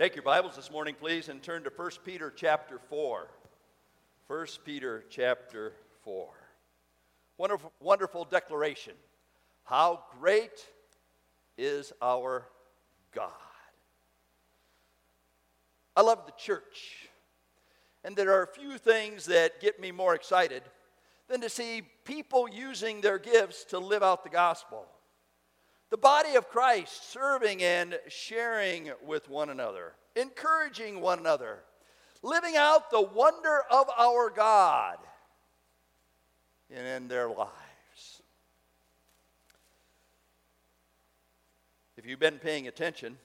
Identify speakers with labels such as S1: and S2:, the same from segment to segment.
S1: Take your Bibles this morning, please, and turn to 1 Peter chapter 4. 1 Peter chapter 4. Wonderful, wonderful declaration. How great is our God. I love the church. And there are a few things that get me more excited than to see people using their gifts to live out the gospel. The body of Christ serving and sharing with one another, encouraging one another, living out the wonder of our God and in their lives. If you've been paying attention,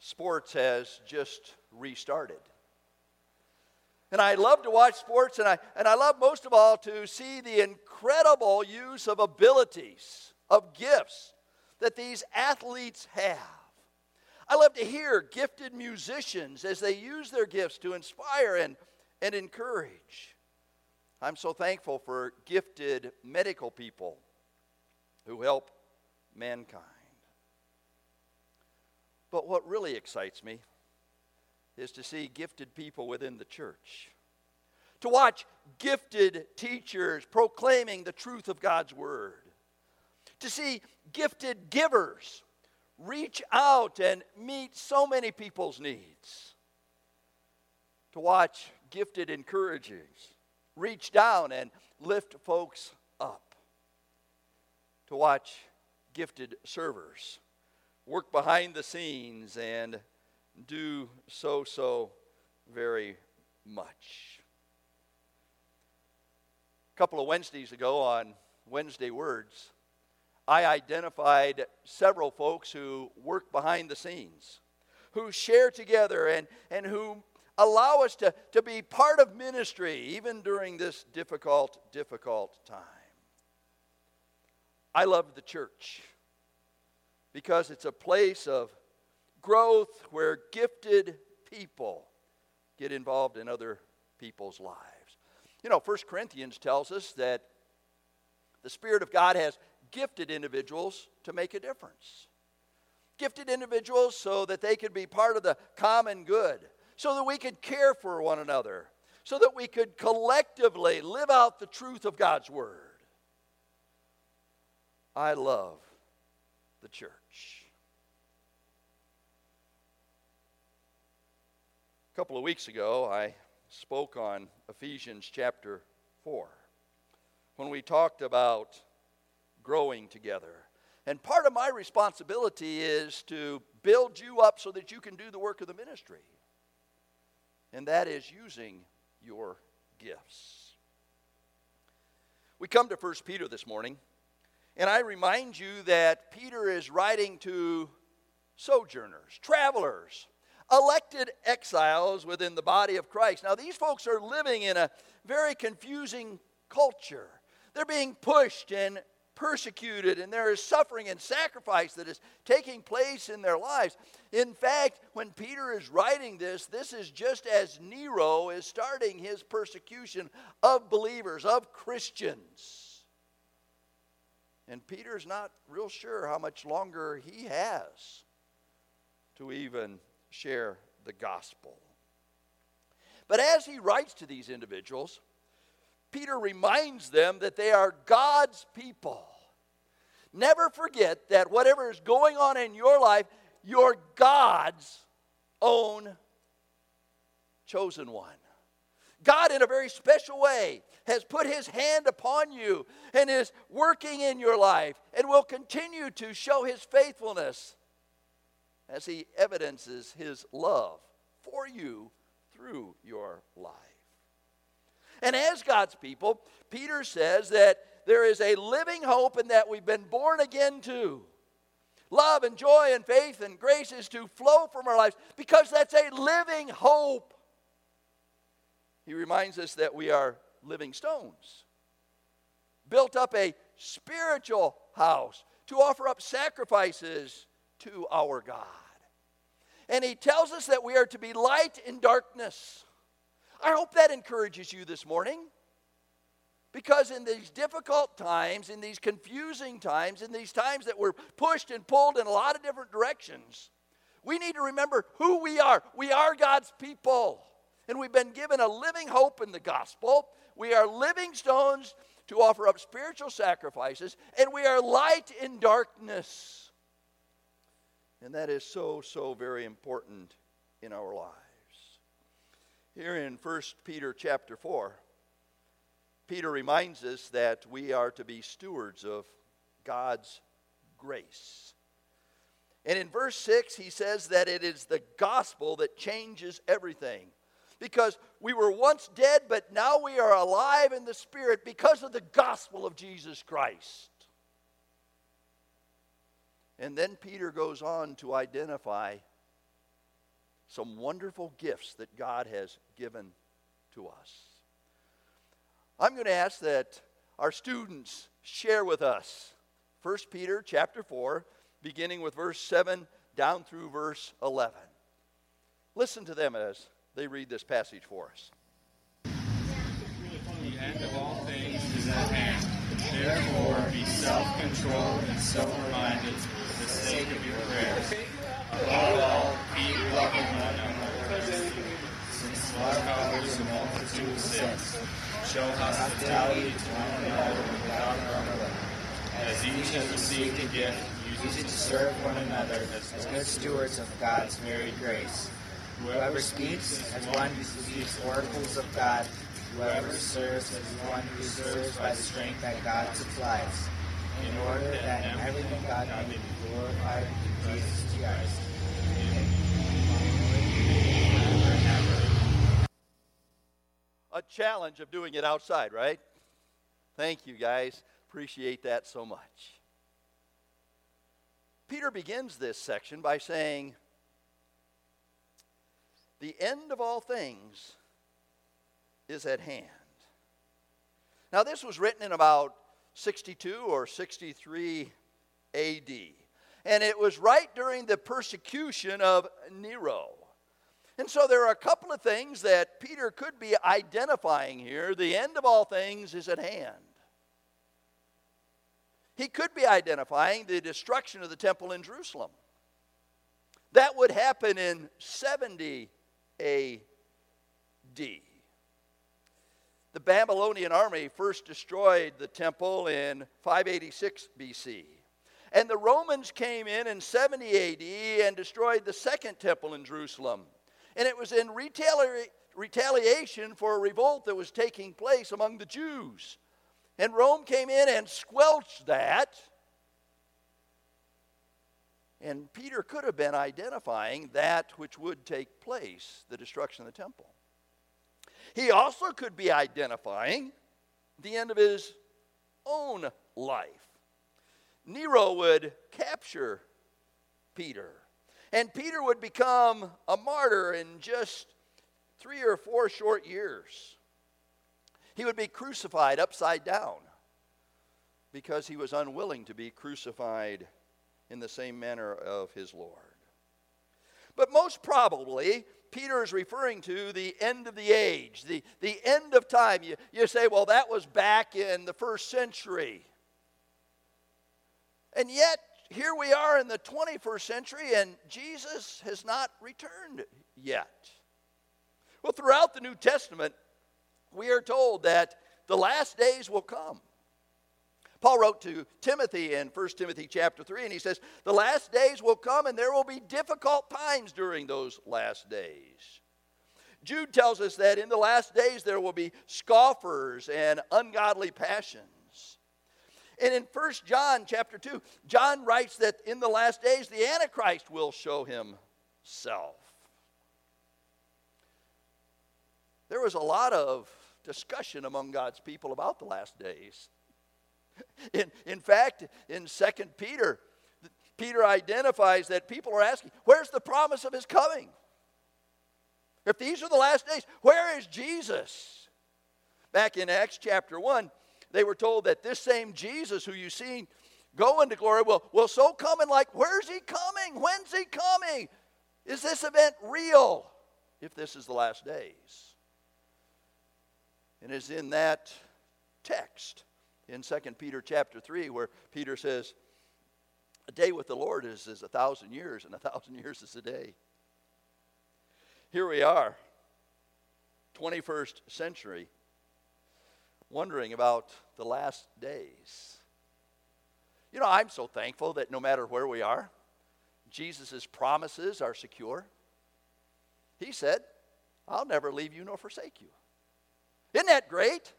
S1: sports has just restarted. And I love to watch sports, and I, and I love most of all to see the incredible use of abilities of gifts that these athletes have. I love to hear gifted musicians as they use their gifts to inspire and, and encourage. I'm so thankful for gifted medical people who help mankind. But what really excites me is to see gifted people within the church, to watch gifted teachers proclaiming the truth of God's word to see gifted givers reach out and meet so many people's needs, to watch gifted encouragers reach down and lift folks up, to watch gifted servers work behind the scenes and do so, so very much. A couple of Wednesdays ago on Wednesday Words, I identified several folks who work behind the scenes, who share together and, and who allow us to, to be part of ministry even during this difficult, difficult time. I love the church because it's a place of growth where gifted people get involved in other people's lives. You know, 1 Corinthians tells us that the Spirit of God has gifted individuals to make a difference. Gifted individuals so that they could be part of the common good, so that we could care for one another, so that we could collectively live out the truth of God's Word. I love the church. A couple of weeks ago, I spoke on Ephesians chapter 4 when we talked about growing together. And part of my responsibility is to build you up so that you can do the work of the ministry. And that is using your gifts. We come to 1 Peter this morning, and I remind you that Peter is writing to sojourners, travelers, elected exiles within the body of Christ. Now, these folks are living in a very confusing culture. They're being pushed and persecuted and there is suffering and sacrifice that is taking place in their lives. In fact, when Peter is writing this, this is just as Nero is starting his persecution of believers, of Christians. And Peter's not real sure how much longer he has to even share the gospel. But as he writes to these individuals, Peter reminds them that they are God's people. Never forget that whatever is going on in your life, you're God's own chosen one. God, in a very special way, has put his hand upon you and is working in your life and will continue to show his faithfulness as he evidences his love for you through your life. And as God's people, Peter says that there is a living hope and that we've been born again too. Love and joy and faith and grace is to flow from our lives because that's a living hope. He reminds us that we are living stones, built up a spiritual house to offer up sacrifices to our God. And he tells us that we are to be light in darkness. I hope that encourages you this morning. Because in these difficult times, in these confusing times, in these times that we're pushed and pulled in a lot of different directions, we need to remember who we are. We are God's people. And we've been given a living hope in the gospel. We are living stones to offer up spiritual sacrifices, and we are light in darkness. And that is so, so very important in our lives. Here in 1 Peter chapter 4, Peter reminds us that we are to be stewards of God's grace. And in verse 6, he says that it is the gospel that changes everything. Because we were once dead, but now we are alive in the Spirit because of the gospel of Jesus Christ. And then Peter goes on to identify some wonderful gifts that God has given to us. I'm going to ask that our students share with us 1 Peter chapter 4 beginning with verse 7 down through verse 11. Listen to them as they read this passage for us.
S2: The end of all things is at hand. Therefore, be self controlled and sober minded for the sake of your prayers. Above all, be loving one another. Since love covers a multitude of sins, show hospitality to one. As each has received a gift, use it to serve one another
S3: as good stewards of God's varied grace. Whoever speaks as one who speaks oracles of God, whoever serves as one who serves by the strength that God supplies, in order that in everything God may be glorified through Jesus Christ.
S1: A challenge of doing it outside, right? Thank you, guys. Appreciate that so much. Peter begins this section by saying, The end of all things is at hand. Now, this was written in about 62 or 63 AD. And it was right during the persecution of Nero. And so there are a couple of things that Peter could be identifying here. The end of all things is at hand. He could be identifying the destruction of the temple in Jerusalem. That would happen in 70 AD. The Babylonian army first destroyed the temple in 586 BC. And the Romans came in in 70 AD and destroyed the second temple in Jerusalem. And it was in retali- retaliation for a revolt that was taking place among the Jews. And Rome came in and squelched that. And Peter could have been identifying that which would take place, the destruction of the temple. He also could be identifying the end of his own life. Nero would capture Peter, and Peter would become a martyr in just three or four short years. He would be crucified upside down because he was unwilling to be crucified in the same manner of his Lord. But most probably, Peter is referring to the end of the age, the, the end of time. You, you say, well, that was back in the first century. And yet, here we are in the 21st century, and Jesus has not returned yet. Well, throughout the New Testament, we are told that the last days will come. Paul wrote to Timothy in 1 Timothy chapter 3, and he says, The last days will come, and there will be difficult times during those last days. Jude tells us that in the last days there will be scoffers and ungodly passions. And in 1 John chapter 2, John writes that in the last days the Antichrist will show himself. There was a lot of discussion among God's people about the last days. In, in fact, in 2 Peter, Peter identifies that people are asking, Where's the promise of his coming? If these are the last days, where is Jesus? Back in Acts chapter 1, they were told that this same Jesus who you see go into glory will, will so come and like, where's he coming? When's he coming? Is this event real? If this is the last days. And it's in that text in 2 Peter chapter 3 where Peter says, A day with the Lord is, is a thousand years, and a thousand years is a day. here we are, 21st century, wondering about the last days. You know, I'm so thankful that no matter where we are, Jesus' promises are secure. He said, I'll never leave you nor forsake you. Isn't that great?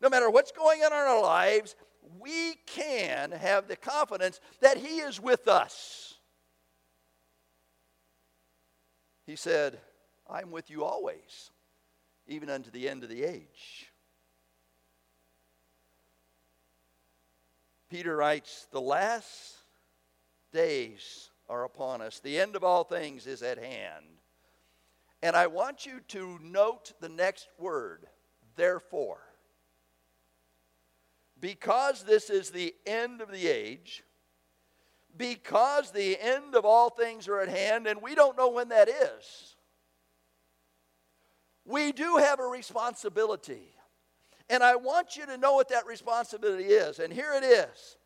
S1: No matter what's going on in our lives, we can have the confidence that He is with us. He said, I'm with you always, even unto the end of the age. Peter writes, The last days are upon us, the end of all things is at hand. And I want you to note the next word, therefore. Because this is the end of the age, because the end of all things are at hand, and we don't know when that is, we do have a responsibility. And I want you to know what that responsibility is. And here it is.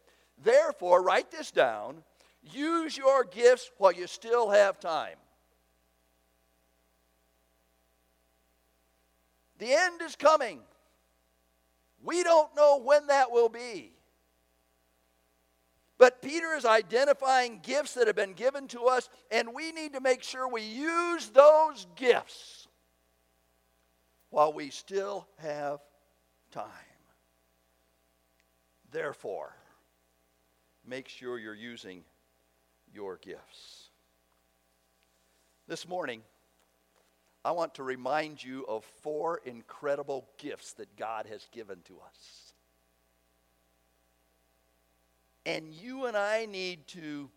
S1: Therefore, write this down. Use your gifts while you still have time. The end is coming. We don't know when that will be. But Peter is identifying gifts that have been given to us, and we need to make sure we use those gifts while we still have time. Therefore, make sure you're using your gifts. This morning, I want to remind you of four incredible gifts that God has given to us. And you and I need to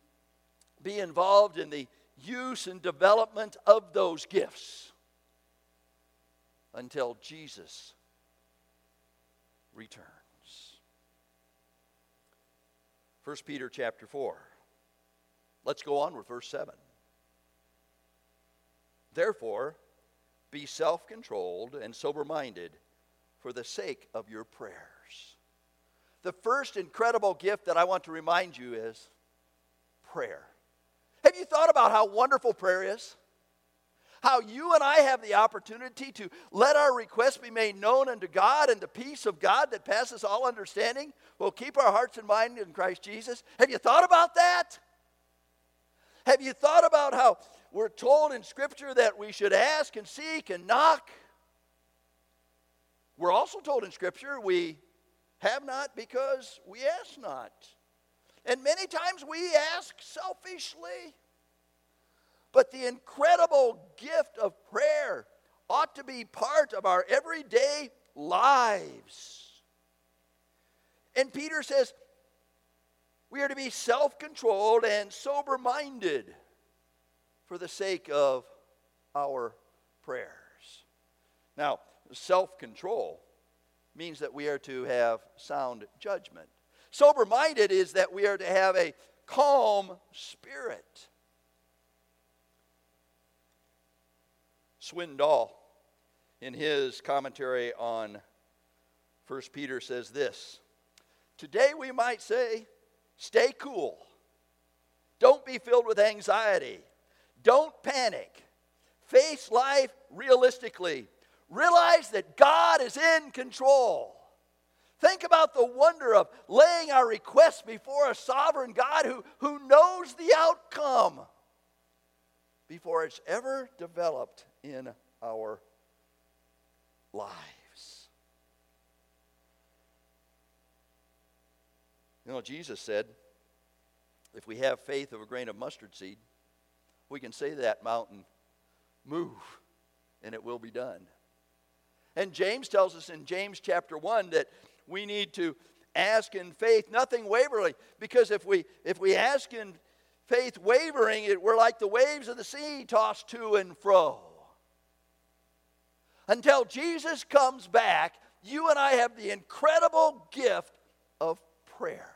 S1: be involved in the use and development of those gifts until Jesus returns. 1 Peter chapter 4. Let's go on with verse 7. Therefore, be self controlled and sober minded for the sake of your prayers. The first incredible gift that I want to remind you is prayer. Have you thought about how wonderful prayer is? How you and I have the opportunity to let our requests be made known unto God, and the peace of God that passes all understanding will keep our hearts and mind in Christ Jesus. Have you thought about that? Have you thought about how we're told in Scripture that we should ask and seek and knock. We're also told in Scripture we have not because we ask not. And many times we ask selfishly. But the incredible gift of prayer ought to be part of our everyday lives. And Peter says we are to be self controlled and sober minded for the sake of our prayers. Now, self control means that we are to have sound judgment. Sober minded is that we are to have a calm spirit. Swindoll, in his commentary on 1 Peter, says this Today we might say, stay cool. Don't be filled with anxiety. Don't panic. Face life realistically. Realize that God is in control. Think about the wonder of laying our requests before a sovereign God who, who knows the outcome before it's ever developed in our lives. You know, Jesus said, if we have faith of a grain of mustard seed, we can say that mountain, move, and it will be done. And James tells us in James chapter 1 that we need to ask in faith, nothing waveringly, because if we if we ask in faith wavering, it, we're like the waves of the sea tossed to and fro. Until Jesus comes back, you and I have the incredible gift of prayer.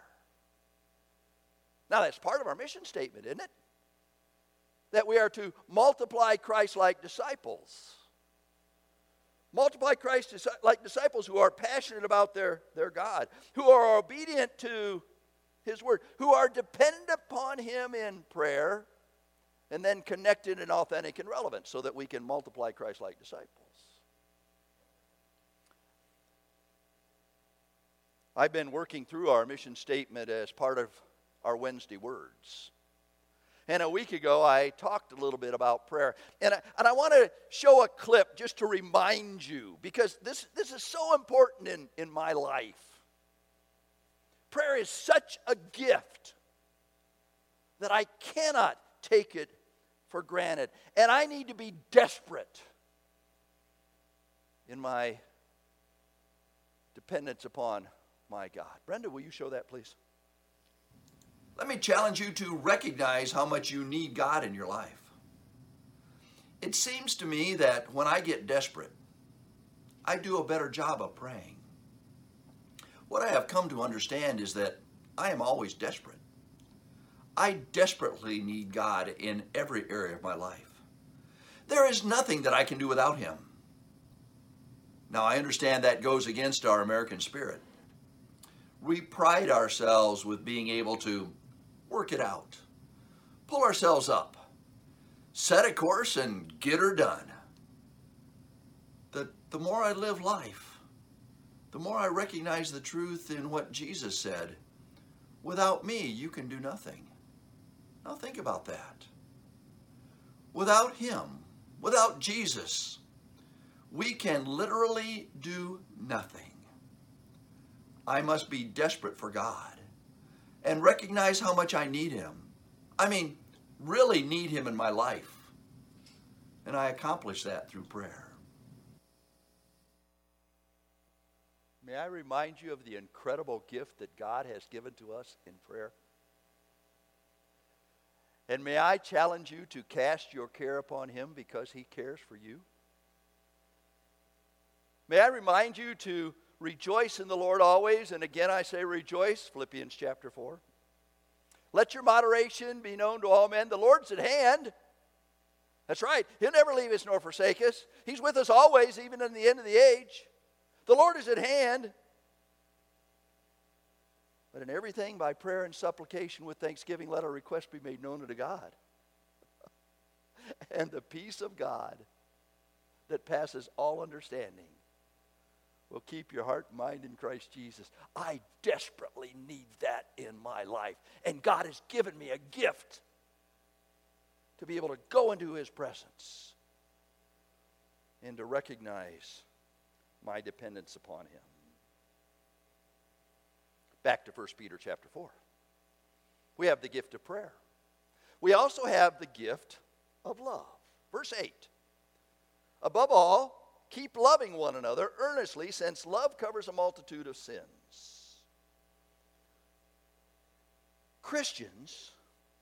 S1: Now, that's part of our mission statement, isn't it? That we are to multiply Christ like disciples. Multiply Christ like disciples who are passionate about their, their God, who are obedient to His word, who are dependent upon Him in prayer, and then connected and authentic and relevant so that we can multiply Christ like disciples. I've been working through our mission statement as part of our Wednesday words. And a week ago, I talked a little bit about prayer. And I, and I want to show a clip just to remind you, because this, this is so important in, in my life. Prayer is such a gift that I cannot take it for granted. And I need to be desperate in my dependence upon my God. Brenda, will you show that, please? Let me challenge you to recognize how much you need God in your life. It seems to me that when I get desperate, I do a better job of praying. What I have come to understand is that I am always desperate. I desperately need God in every area of my life. There is nothing that I can do without Him. Now, I understand that goes against our American spirit. We pride ourselves with being able to work it out, pull ourselves up, set a course, and get her done. The, the more I live life, the more I recognize the truth in what Jesus said without me, you can do nothing. Now think about that. Without Him, without Jesus, we can literally do nothing. I must be desperate for God and recognize how much I need Him. I mean, really need Him in my life. And I accomplish that through prayer. May I remind you of the incredible gift that God has given to us in prayer? And may I challenge you to cast your care upon Him because He cares for you? May I remind you to Rejoice in the Lord always. And again, I say rejoice. Philippians chapter 4. Let your moderation be known to all men. The Lord's at hand. That's right. He'll never leave us nor forsake us. He's with us always, even in the end of the age. The Lord is at hand. But in everything, by prayer and supplication with thanksgiving, let our requests be made known unto God. and the peace of God that passes all understanding will keep your heart and mind in Christ Jesus. I desperately need that in my life. And God has given me a gift to be able to go into his presence and to recognize my dependence upon him. Back to 1 Peter chapter 4. We have the gift of prayer. We also have the gift of love. Verse 8. Above all, Keep loving one another earnestly, since love covers a multitude of sins. Christians,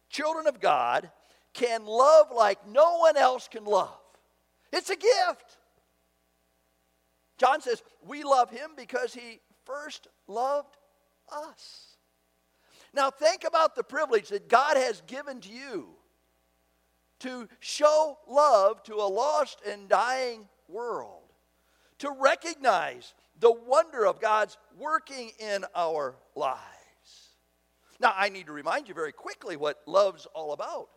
S1: children of God, can love like no one else can love. It's a gift. John says, We love him because he first loved us. Now, think about the privilege that God has given to you to show love to a lost and dying world, to recognize the wonder of God's working in our lives. Now, I need to remind you very quickly what love's all about.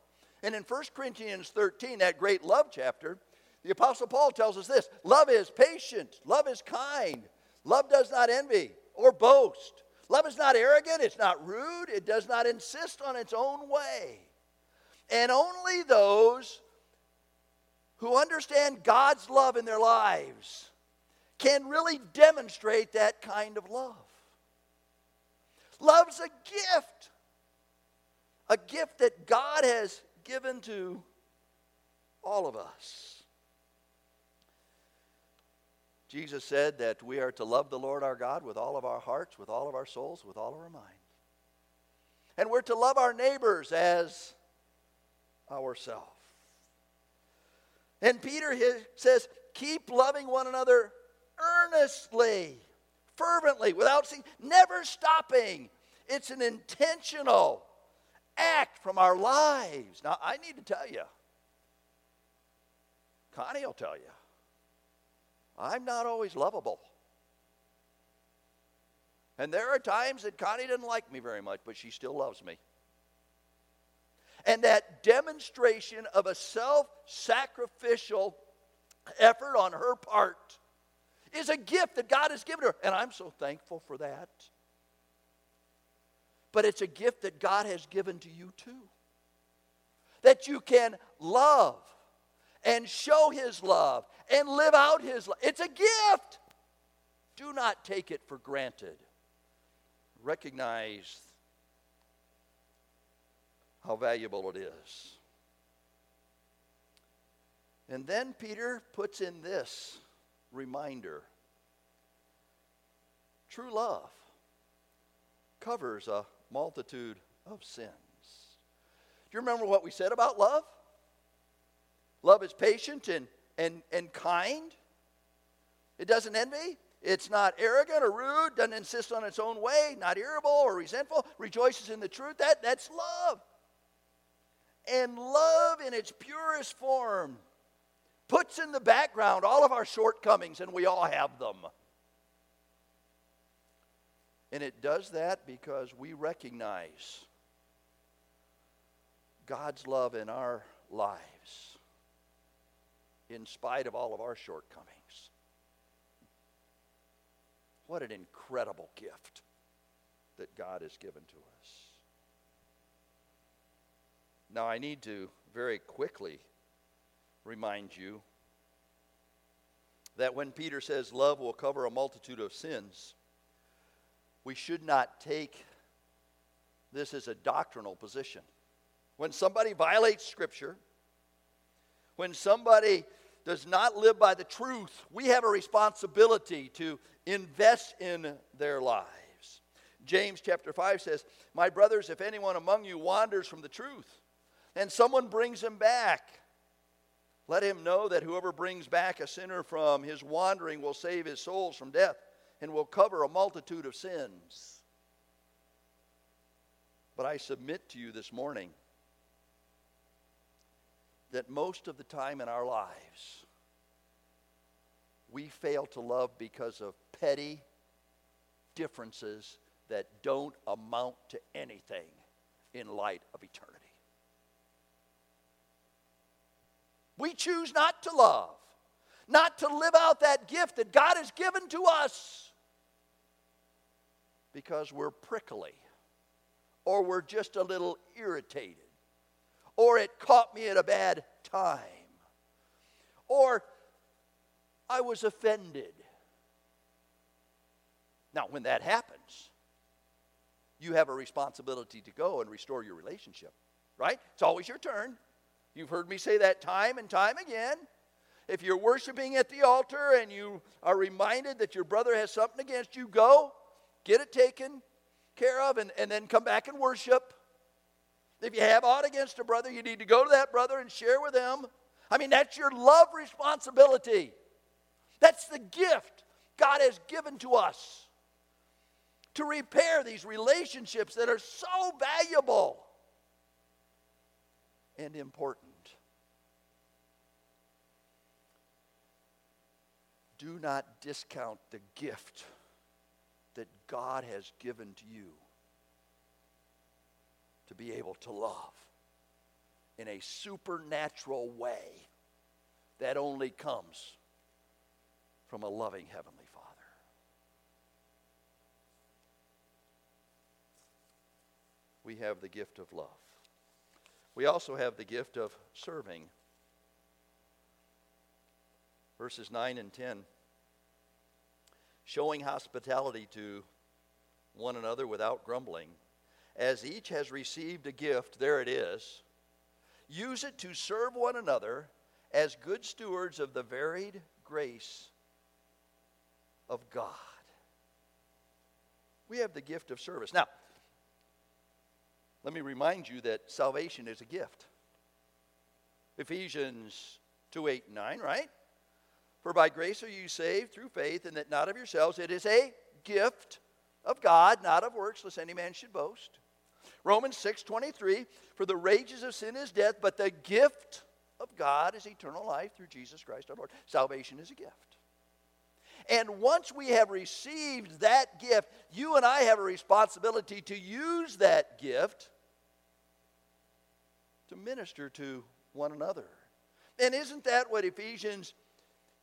S1: And in 1 Corinthians 13, that great love chapter, the Apostle Paul tells us this love is patient, love is kind, love does not envy or boast. Love is not arrogant, it's not rude, it does not insist on its own way. And only those who understand God's love in their lives can really demonstrate that kind of love. Love's a gift, a gift that God has given to all of us. Jesus said that we are to love the Lord our God with all of our hearts, with all of our souls, with all of our minds. And we're to love our neighbors as ourselves. And Peter says, keep loving one another earnestly, fervently, without seeing, never stopping. It's an intentional act from our lives. Now, I need to tell you, Connie will tell you, I'm not always lovable. And there are times that Connie doesn't like me very much, but she still loves me. And that demonstration of a self sacrificial effort on her part is a gift that God has given her. And I'm so thankful for that. But it's a gift that God has given to you too. That you can love and show His love and live out His love. It's a gift. Do not take it for granted. Recognize how valuable it is. And then Peter puts in this reminder true love covers a multitude of sins. Do you remember what we said about love? Love is patient and, and, and kind. It doesn't envy. It's not arrogant or rude, doesn't insist on its own way, not irritable or resentful, rejoices in the truth. That, that's love. And love in its purest form puts in the background all of our shortcomings, and we all have them. And it does that because we recognize God's love in our lives in spite of all of our shortcomings. What an incredible gift that God has given to us. Now, I need to very quickly remind you that when Peter says love will cover a multitude of sins, we should not take this as a doctrinal position. When somebody violates Scripture, when somebody does not live by the truth, we have a responsibility to invest in their lives. James chapter 5 says, My brothers, if anyone among you wanders from the truth, and someone brings him back, let him know that whoever brings back a sinner from his wandering will save his souls from death and will cover a multitude of sins. But I submit to you this morning that most of the time in our lives, we fail to love because of petty differences that don't amount to anything in light of eternity. We choose not to love, not to live out that gift that God has given to us because we're prickly or we're just a little irritated or it caught me at a bad time or I was offended. Now, when that happens, you have a responsibility to go and restore your relationship, right? It's always your turn. You've heard me say that time and time again. If you're worshiping at the altar and you are reminded that your brother has something against you, go, get it taken care of, and, and then come back and worship. If you have aught against a brother, you need to go to that brother and share with them. I mean, that's your love responsibility. That's the gift God has given to us to repair these relationships that are so valuable and important. Do not discount the gift that God has given to you to be able to love in a supernatural way that only comes from a loving Heavenly Father. We have the gift of love. We also have the gift of serving. Verses 9 and 10 showing hospitality to one another without grumbling. As each has received a gift, there it is. Use it to serve one another as good stewards of the varied grace of God. We have the gift of service. Now, let me remind you that salvation is a gift. Ephesians 2 8 and 9, right? For by grace are you saved through faith, and that not of yourselves. It is a gift of God, not of works, lest any man should boast. Romans 6 23, for the wages of sin is death, but the gift of God is eternal life through Jesus Christ our Lord. Salvation is a gift. And once we have received that gift, you and I have a responsibility to use that gift to minister to one another. And isn't that what Ephesians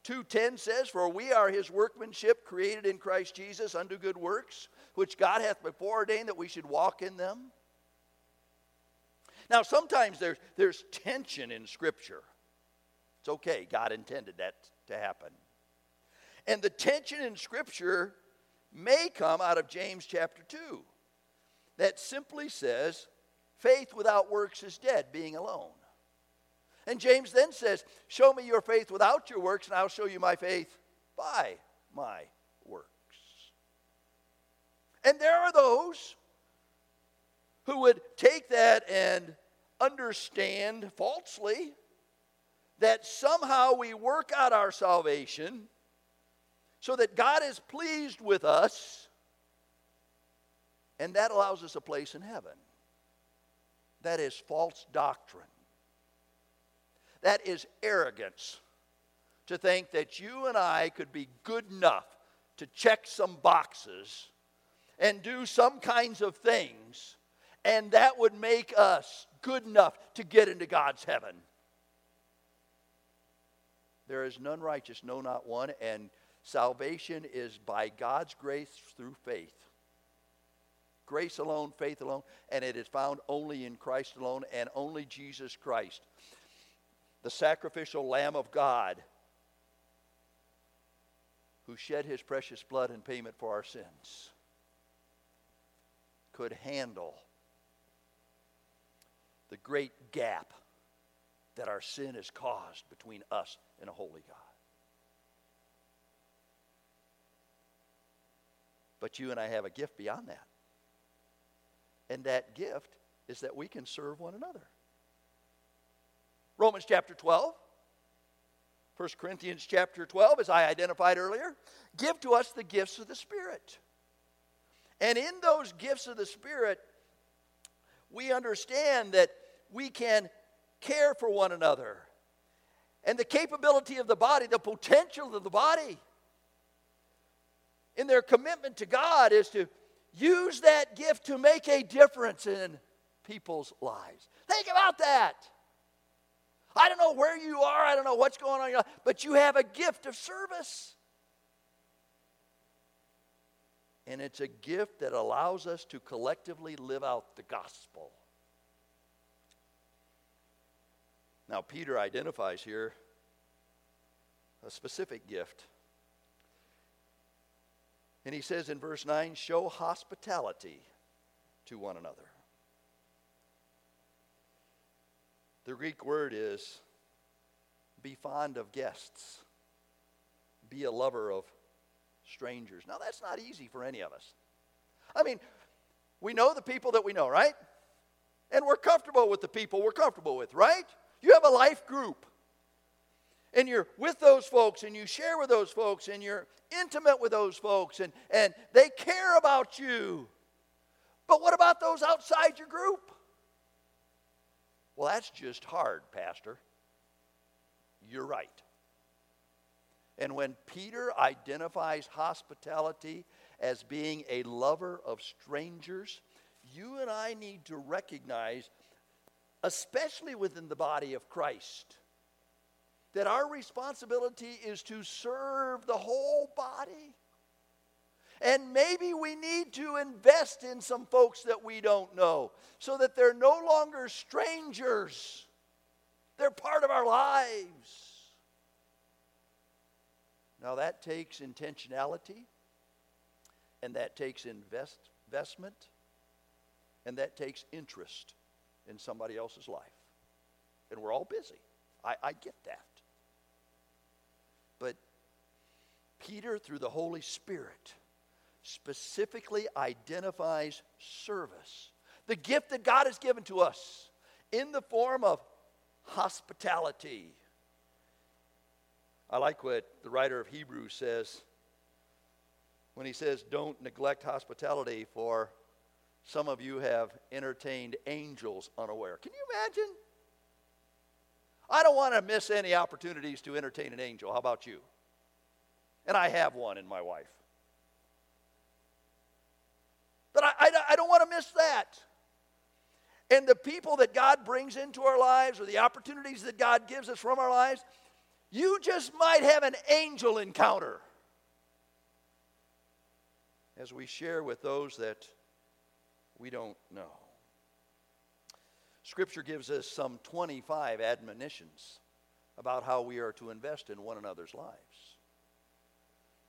S1: 2:10 says, "For we are his workmanship created in Christ Jesus unto good works, which God hath before ordained that we should walk in them?" Now, sometimes there's, there's tension in Scripture. It's okay, God intended that to happen. And the tension in Scripture may come out of James chapter 2, that simply says, faith without works is dead, being alone. And James then says, Show me your faith without your works, and I'll show you my faith by my works. And there are those who would take that and understand falsely that somehow we work out our salvation so that God is pleased with us and that allows us a place in heaven. That is false doctrine. That is arrogance to think that you and I could be good enough to check some boxes and do some kinds of things, and that would make us good enough to get into God's heaven. There is none righteous, no, not one, and salvation is by God's grace through faith. Grace alone, faith alone, and it is found only in Christ alone and only Jesus Christ, the sacrificial Lamb of God, who shed his precious blood in payment for our sins, could handle the great gap that our sin has caused between us and a holy God. But you and I have a gift beyond that. And that gift is that we can serve one another. Romans chapter 12, 1 Corinthians chapter 12, as I identified earlier, give to us the gifts of the Spirit. And in those gifts of the Spirit, we understand that we can care for one another. And the capability of the body, the potential of the body, in their commitment to God is to use that gift to make a difference in people's lives. Think about that. I don't know where you are, I don't know what's going on but you have a gift of service. And it's a gift that allows us to collectively live out the gospel. Now, Peter identifies here a specific gift. And he says in verse 9, show hospitality to one another. The Greek word is be fond of guests, be a lover of strangers. Now, that's not easy for any of us. I mean, we know the people that we know, right? And we're comfortable with the people we're comfortable with, right? You have a life group. And you're with those folks and you share with those folks and you're intimate with those folks and, and they care about you. But what about those outside your group? Well, that's just hard, Pastor. You're right. And when Peter identifies hospitality as being a lover of strangers, you and I need to recognize especially within the body of Christ, that our responsibility is to serve the whole body. And maybe we need to invest in some folks that we don't know so that they're no longer strangers. They're part of our lives. Now, that takes intentionality, and that takes invest, investment, and that takes interest in somebody else's life. And we're all busy. I, I get that. But Peter, through the Holy Spirit, specifically identifies service, the gift that God has given to us in the form of hospitality. I like what the writer of Hebrews says when he says, Don't neglect hospitality, for some of you have entertained angels unaware. Can you imagine? I don't want to miss any opportunities to entertain an angel. How about you? And I have one in my wife. But I, I, I don't want to miss that. And the people that God brings into our lives or the opportunities that God gives us from our lives, you just might have an angel encounter as we share with those that we don't know. Scripture gives us some 25 admonitions about how we are to invest in one another's lives,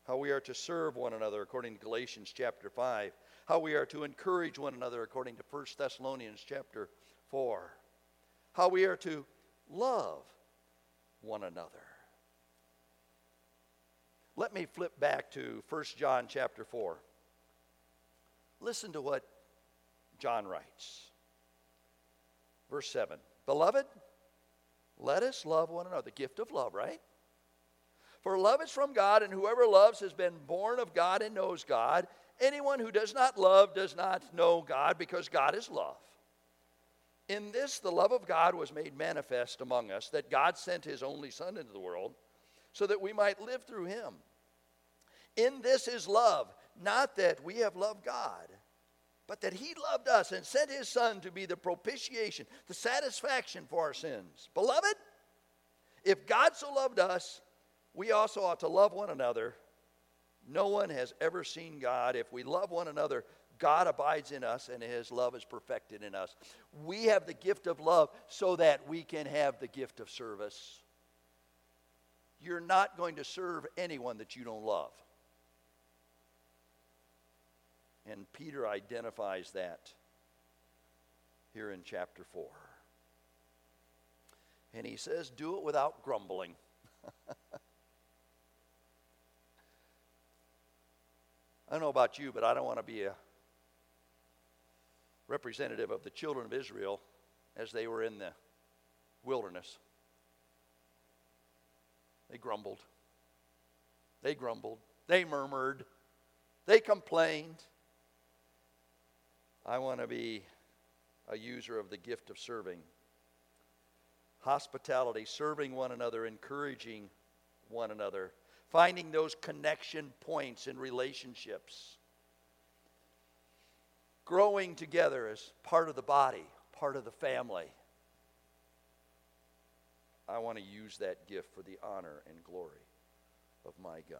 S1: how we are to serve one another according to Galatians chapter 5, how we are to encourage one another according to 1 Thessalonians chapter 4, how we are to love one another. Let me flip back to 1 John chapter 4. Listen to what John writes. Verse 7 Beloved, let us love one another. The gift of love, right? For love is from God, and whoever loves has been born of God and knows God. Anyone who does not love does not know God, because God is love. In this, the love of God was made manifest among us, that God sent his only Son into the world so that we might live through him. In this is love, not that we have loved God but that he loved us and sent his son to be the propitiation, the satisfaction for our sins. Beloved, if God so loved us, we also ought to love one another. No one has ever seen God. If we love one another, God abides in us and his love is perfected in us. We have the gift of love so that we can have the gift of service. You're not going to serve anyone that you don't love. And Peter identifies that here in chapter 4. And he says, Do it without grumbling. I don't know about you, but I don't want to be a representative of the children of Israel as they were in the wilderness. They grumbled. They grumbled. They murmured. They complained. I want to be a user of the gift of serving. Hospitality, serving one another, encouraging one another, finding those connection points in relationships, growing together as part of the body, part of the family. I want to use that gift for the honor and glory of my God.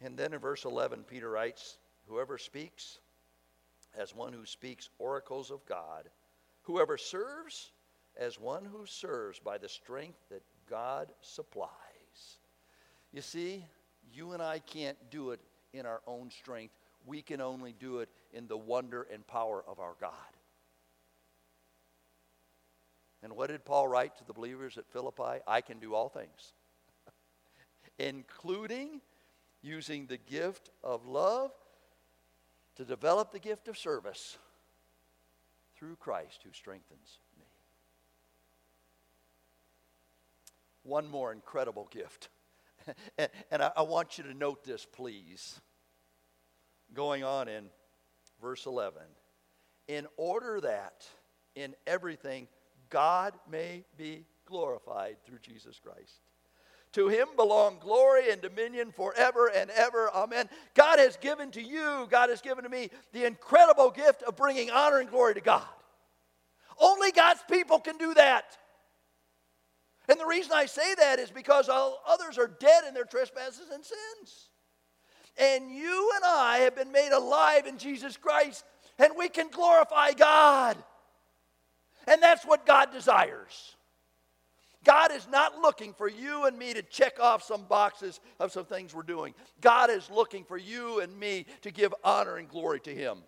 S1: And then in verse 11, Peter writes, Whoever speaks, as one who speaks oracles of God. Whoever serves, as one who serves by the strength that God supplies. You see, you and I can't do it in our own strength. We can only do it in the wonder and power of our God. And what did Paul write to the believers at Philippi? I can do all things, including using the gift of love to develop the gift of service through Christ who strengthens me. One more incredible gift. and, I want you to note this, please. Going on in verse 11. In order that in everything God may be glorified through Jesus Christ. To him belong glory and dominion forever and ever. Amen. God has given to you, God has given to me the incredible gift of bringing honor and glory to God. Only God's people can do that. And the reason I say that is because all others are dead in their trespasses and sins. And you and I have been made alive in Jesus Christ, and we can glorify God. And that's what God desires. God is not looking for you and me to check off some boxes of some things we're doing. God is looking for you and me to give honor and glory to Him.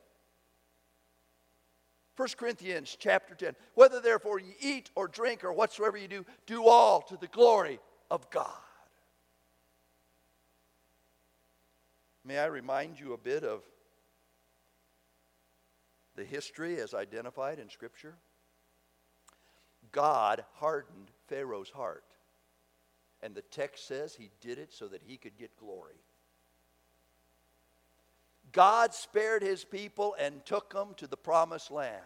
S1: 1 Corinthians chapter 10. Whether therefore you eat or drink or whatsoever you do, do all to the glory of God. May I remind you a bit of the history as identified in Scripture? God hardened Pharaoh's heart. And the text says he did it so that he could get glory. God spared his people and took them to the promised land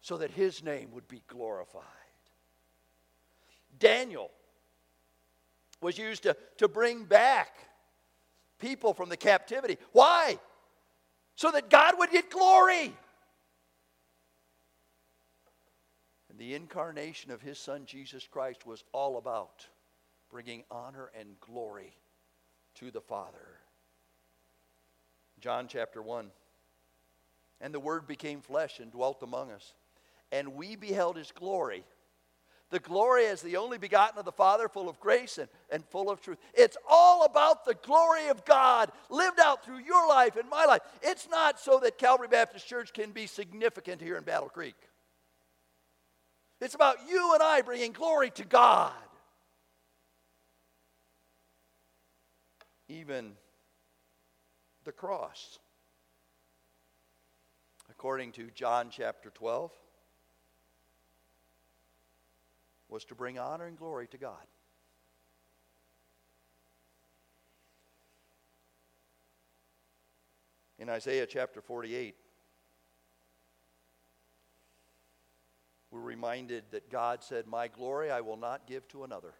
S1: so that his name would be glorified. Daniel was used to, to bring back people from the captivity. Why? so that God would get glory. And the incarnation of his son Jesus Christ was all about bringing honor and glory to the Father. John chapter 1. And the Word became flesh and dwelt among us. And we beheld his glory. The glory as the only begotten of the Father, full of grace and, and full of truth. It's all about the glory of God lived out through your life and my life. It's not so that Calvary Baptist Church can be significant here in Battle Creek. It's about you and I bringing glory to God. Even the cross. According to John chapter 12, was to bring honor and glory to God. In Isaiah chapter 48, reminded that God said, My glory I will not give to another.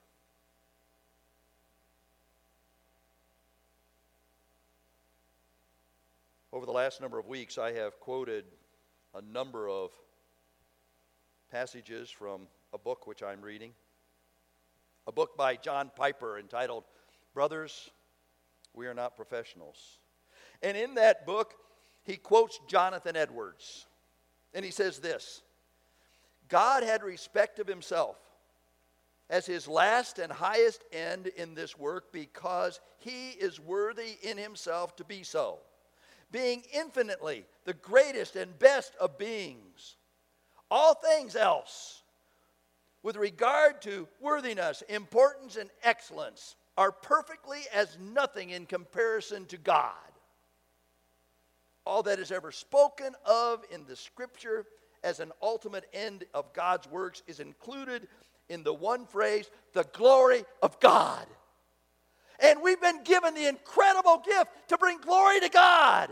S1: Over the last number of weeks, I have quoted a number of passages from a book which I'm reading, a book by John Piper entitled Brothers, We Are Not Professionals. And in that book, he quotes Jonathan Edwards. And he says this God had respect of himself as his last and highest end in this work because he is worthy in himself to be so, being infinitely the greatest and best of beings. All things else with regard to worthiness, importance, and excellence are perfectly as nothing in comparison to God. All that is ever spoken of in the scripture as an ultimate end of God's works is included in the one phrase, the glory of God. And we've been given the incredible gift to bring glory to God.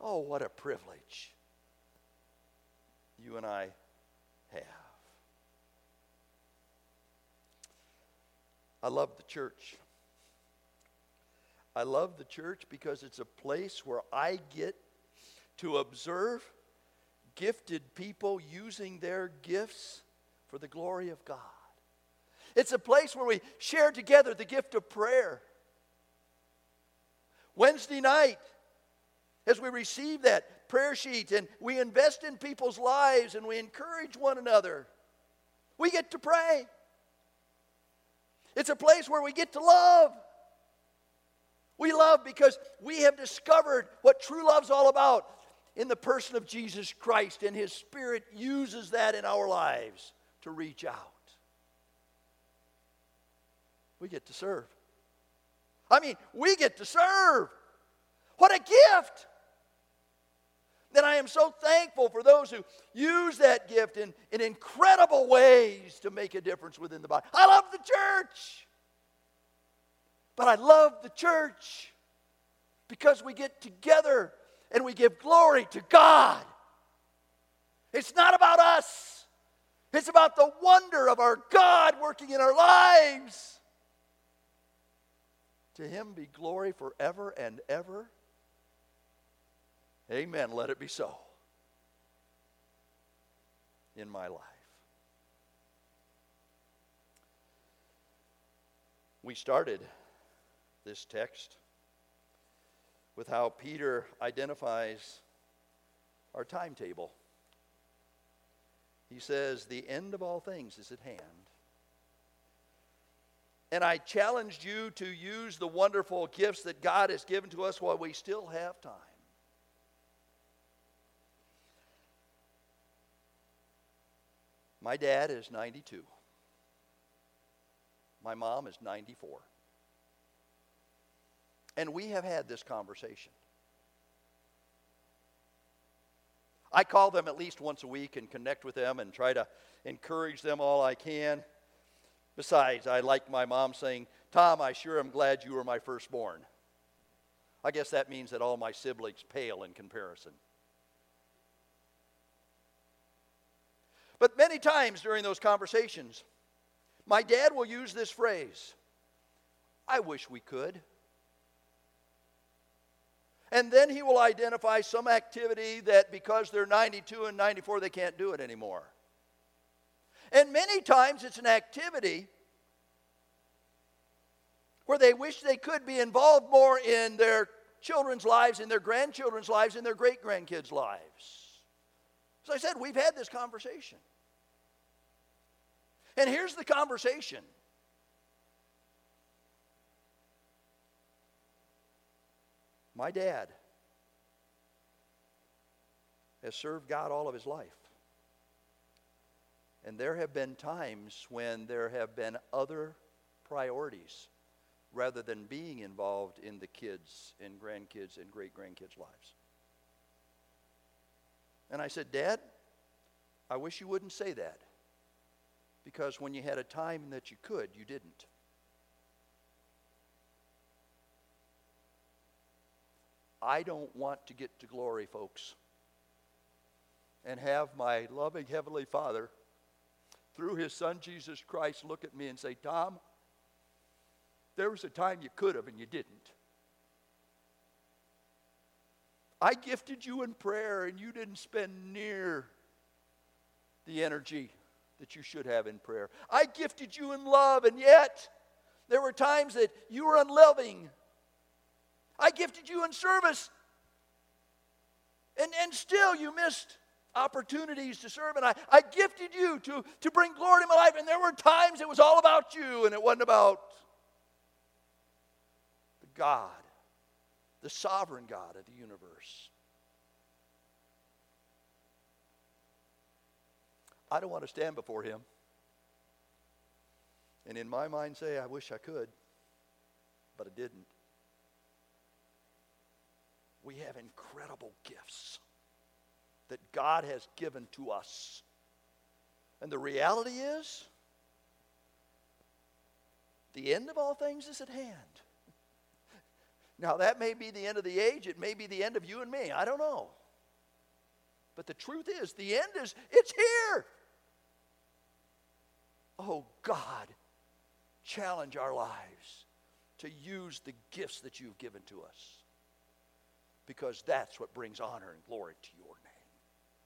S1: Oh, what a privilege you and I have. I love the church. I love the church because it's a place where I get to observe gifted people using their gifts for the glory of God. It's a place where we share together the gift of prayer. Wednesday night, as we receive that prayer sheet and we invest in people's lives and we encourage one another, we get to pray. It's a place where we get to love. We love because we have discovered what true love's all about in the person of Jesus Christ, and His Spirit uses that in our lives to reach out. We get to serve. I mean, we get to serve. What a gift! Then I am so thankful for those who use that gift in, in incredible ways to make a difference within the body. I love the church, but I love the church because we get together and we give glory to God. It's not about us, it's about the wonder of our God working in our lives. To him be glory forever and ever. Amen. Let it be so in my life. We started this text with how Peter identifies our timetable. He says, The end of all things is at hand. And I challenged you to use the wonderful gifts that God has given to us while we still have time. My dad is 92. My mom is 94. And we have had this conversation. I call them at least once a week and connect with them and try to encourage them all I can. Besides, I like my mom saying, Tom, I sure am glad you were my firstborn. I guess that means that all my siblings pale in comparison. But many times during those conversations, my dad will use this phrase I wish we could. And then he will identify some activity that because they're 92 and 94, they can't do it anymore. And many times it's an activity where they wish they could be involved more in their children's lives, in their grandchildren's lives, in their great grandkids' lives. As I said, we've had this conversation. And here's the conversation My dad has served God all of his life. And there have been times when there have been other priorities rather than being involved in the kids and grandkids and great grandkids' lives. And I said, Dad, I wish you wouldn't say that. Because when you had a time that you could, you didn't. I don't want to get to glory, folks, and have my loving Heavenly Father, through His Son Jesus Christ, look at me and say, Tom, there was a time you could have and you didn't. I gifted you in prayer and you didn't spend near the energy that you should have in prayer. I gifted you in love and yet there were times that you were unloving I gifted you in service. And, and still you missed opportunities to serve. And I, I gifted you to, to bring glory to my life. And there were times it was all about you and it wasn't about the God, the sovereign God of the universe. I don't want to stand before him and in my mind say, I wish I could, but I didn't we have incredible gifts that God has given to us. And the reality is, the end of all things is at hand. Now, that may be the end of the age, it may be the end of you and me. I don't know. But the truth is, the end is, it's here. Oh, God, challenge our lives to use the gifts that you've given to us because that's what brings honor and glory to your.